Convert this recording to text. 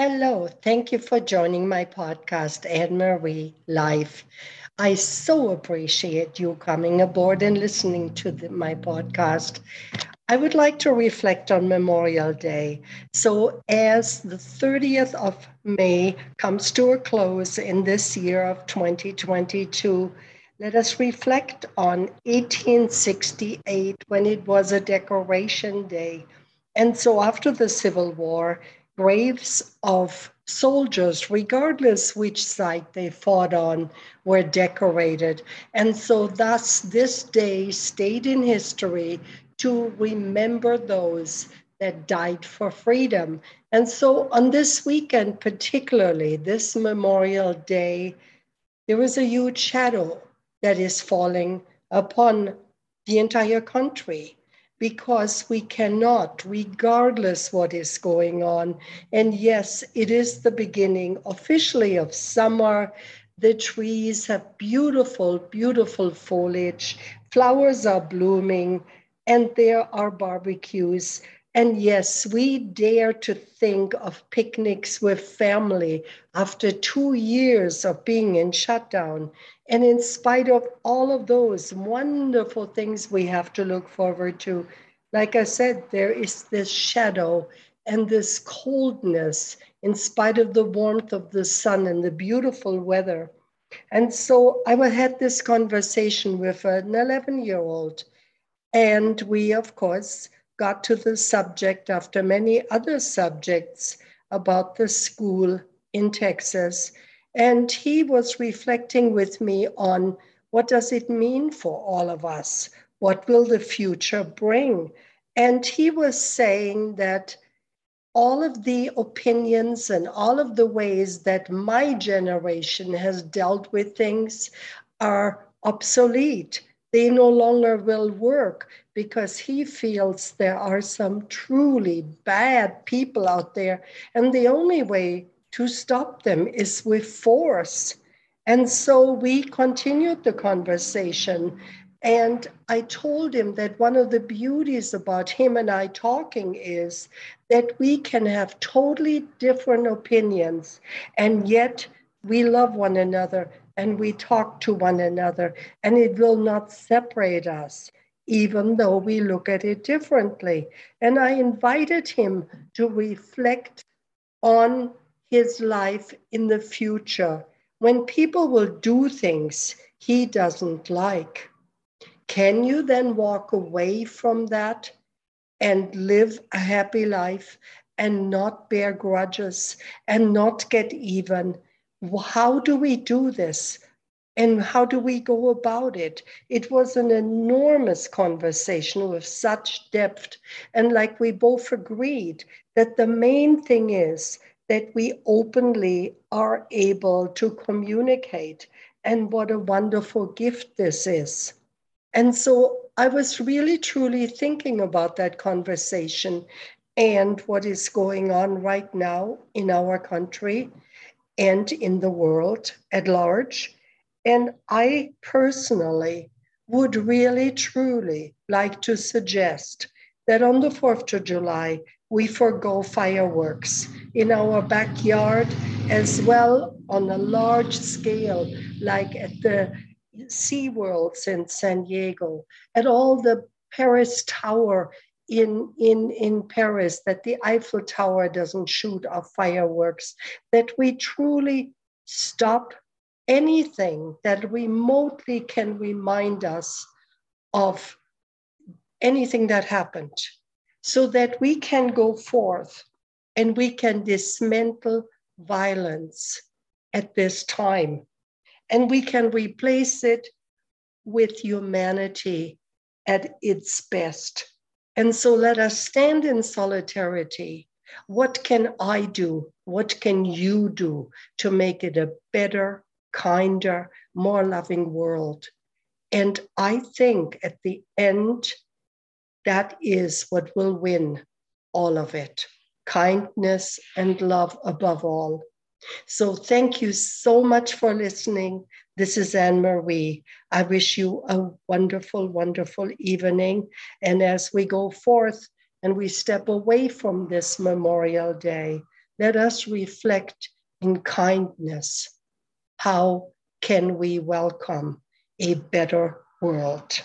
Hello, thank you for joining my podcast, Anne Marie Life. I so appreciate you coming aboard and listening to the, my podcast. I would like to reflect on Memorial Day. So, as the 30th of May comes to a close in this year of 2022, let us reflect on 1868 when it was a decoration day. And so, after the Civil War, graves of soldiers, regardless which side they fought on, were decorated. And so, thus, this day stayed in history to remember those that died for freedom. And so, on this weekend, particularly this Memorial Day, there is a huge shadow that is falling upon the entire country because we cannot, regardless what is going on. And yes, it is the beginning officially of summer. The trees have beautiful, beautiful foliage. Flowers are blooming, and there are barbecues. And yes, we dare to think of picnics with family after two years of being in shutdown. And in spite of all of those wonderful things we have to look forward to, like I said, there is this shadow and this coldness in spite of the warmth of the sun and the beautiful weather. And so I had this conversation with an 11 year old, and we, of course, got to the subject after many other subjects about the school in Texas and he was reflecting with me on what does it mean for all of us? What will the future bring? And he was saying that all of the opinions and all of the ways that my generation has dealt with things are obsolete. They no longer will work because he feels there are some truly bad people out there. And the only way to stop them is with force. And so we continued the conversation. And I told him that one of the beauties about him and I talking is that we can have totally different opinions, and yet we love one another and we talk to one another, and it will not separate us, even though we look at it differently. And I invited him to reflect on his life in the future when people will do things he doesn't like. Can you then walk away from that and live a happy life and not bear grudges and not get even? How do we do this? And how do we go about it? It was an enormous conversation with such depth. And like we both agreed, that the main thing is that we openly are able to communicate. And what a wonderful gift this is. And so I was really truly thinking about that conversation and what is going on right now in our country and in the world at large. And I personally would really truly like to suggest that on the 4th of July, we forego fireworks in our backyard as well on a large scale, like at the SeaWorlds in San Diego, at all the Paris Tower in, in, in Paris, that the Eiffel Tower doesn't shoot off fireworks, that we truly stop anything that remotely can remind us of anything that happened so that we can go forth and we can dismantle violence at this time. And we can replace it with humanity at its best. And so let us stand in solidarity. What can I do? What can you do to make it a better, kinder, more loving world? And I think at the end, that is what will win all of it kindness and love above all. So, thank you so much for listening. This is Anne Marie. I wish you a wonderful, wonderful evening. And as we go forth and we step away from this Memorial Day, let us reflect in kindness how can we welcome a better world.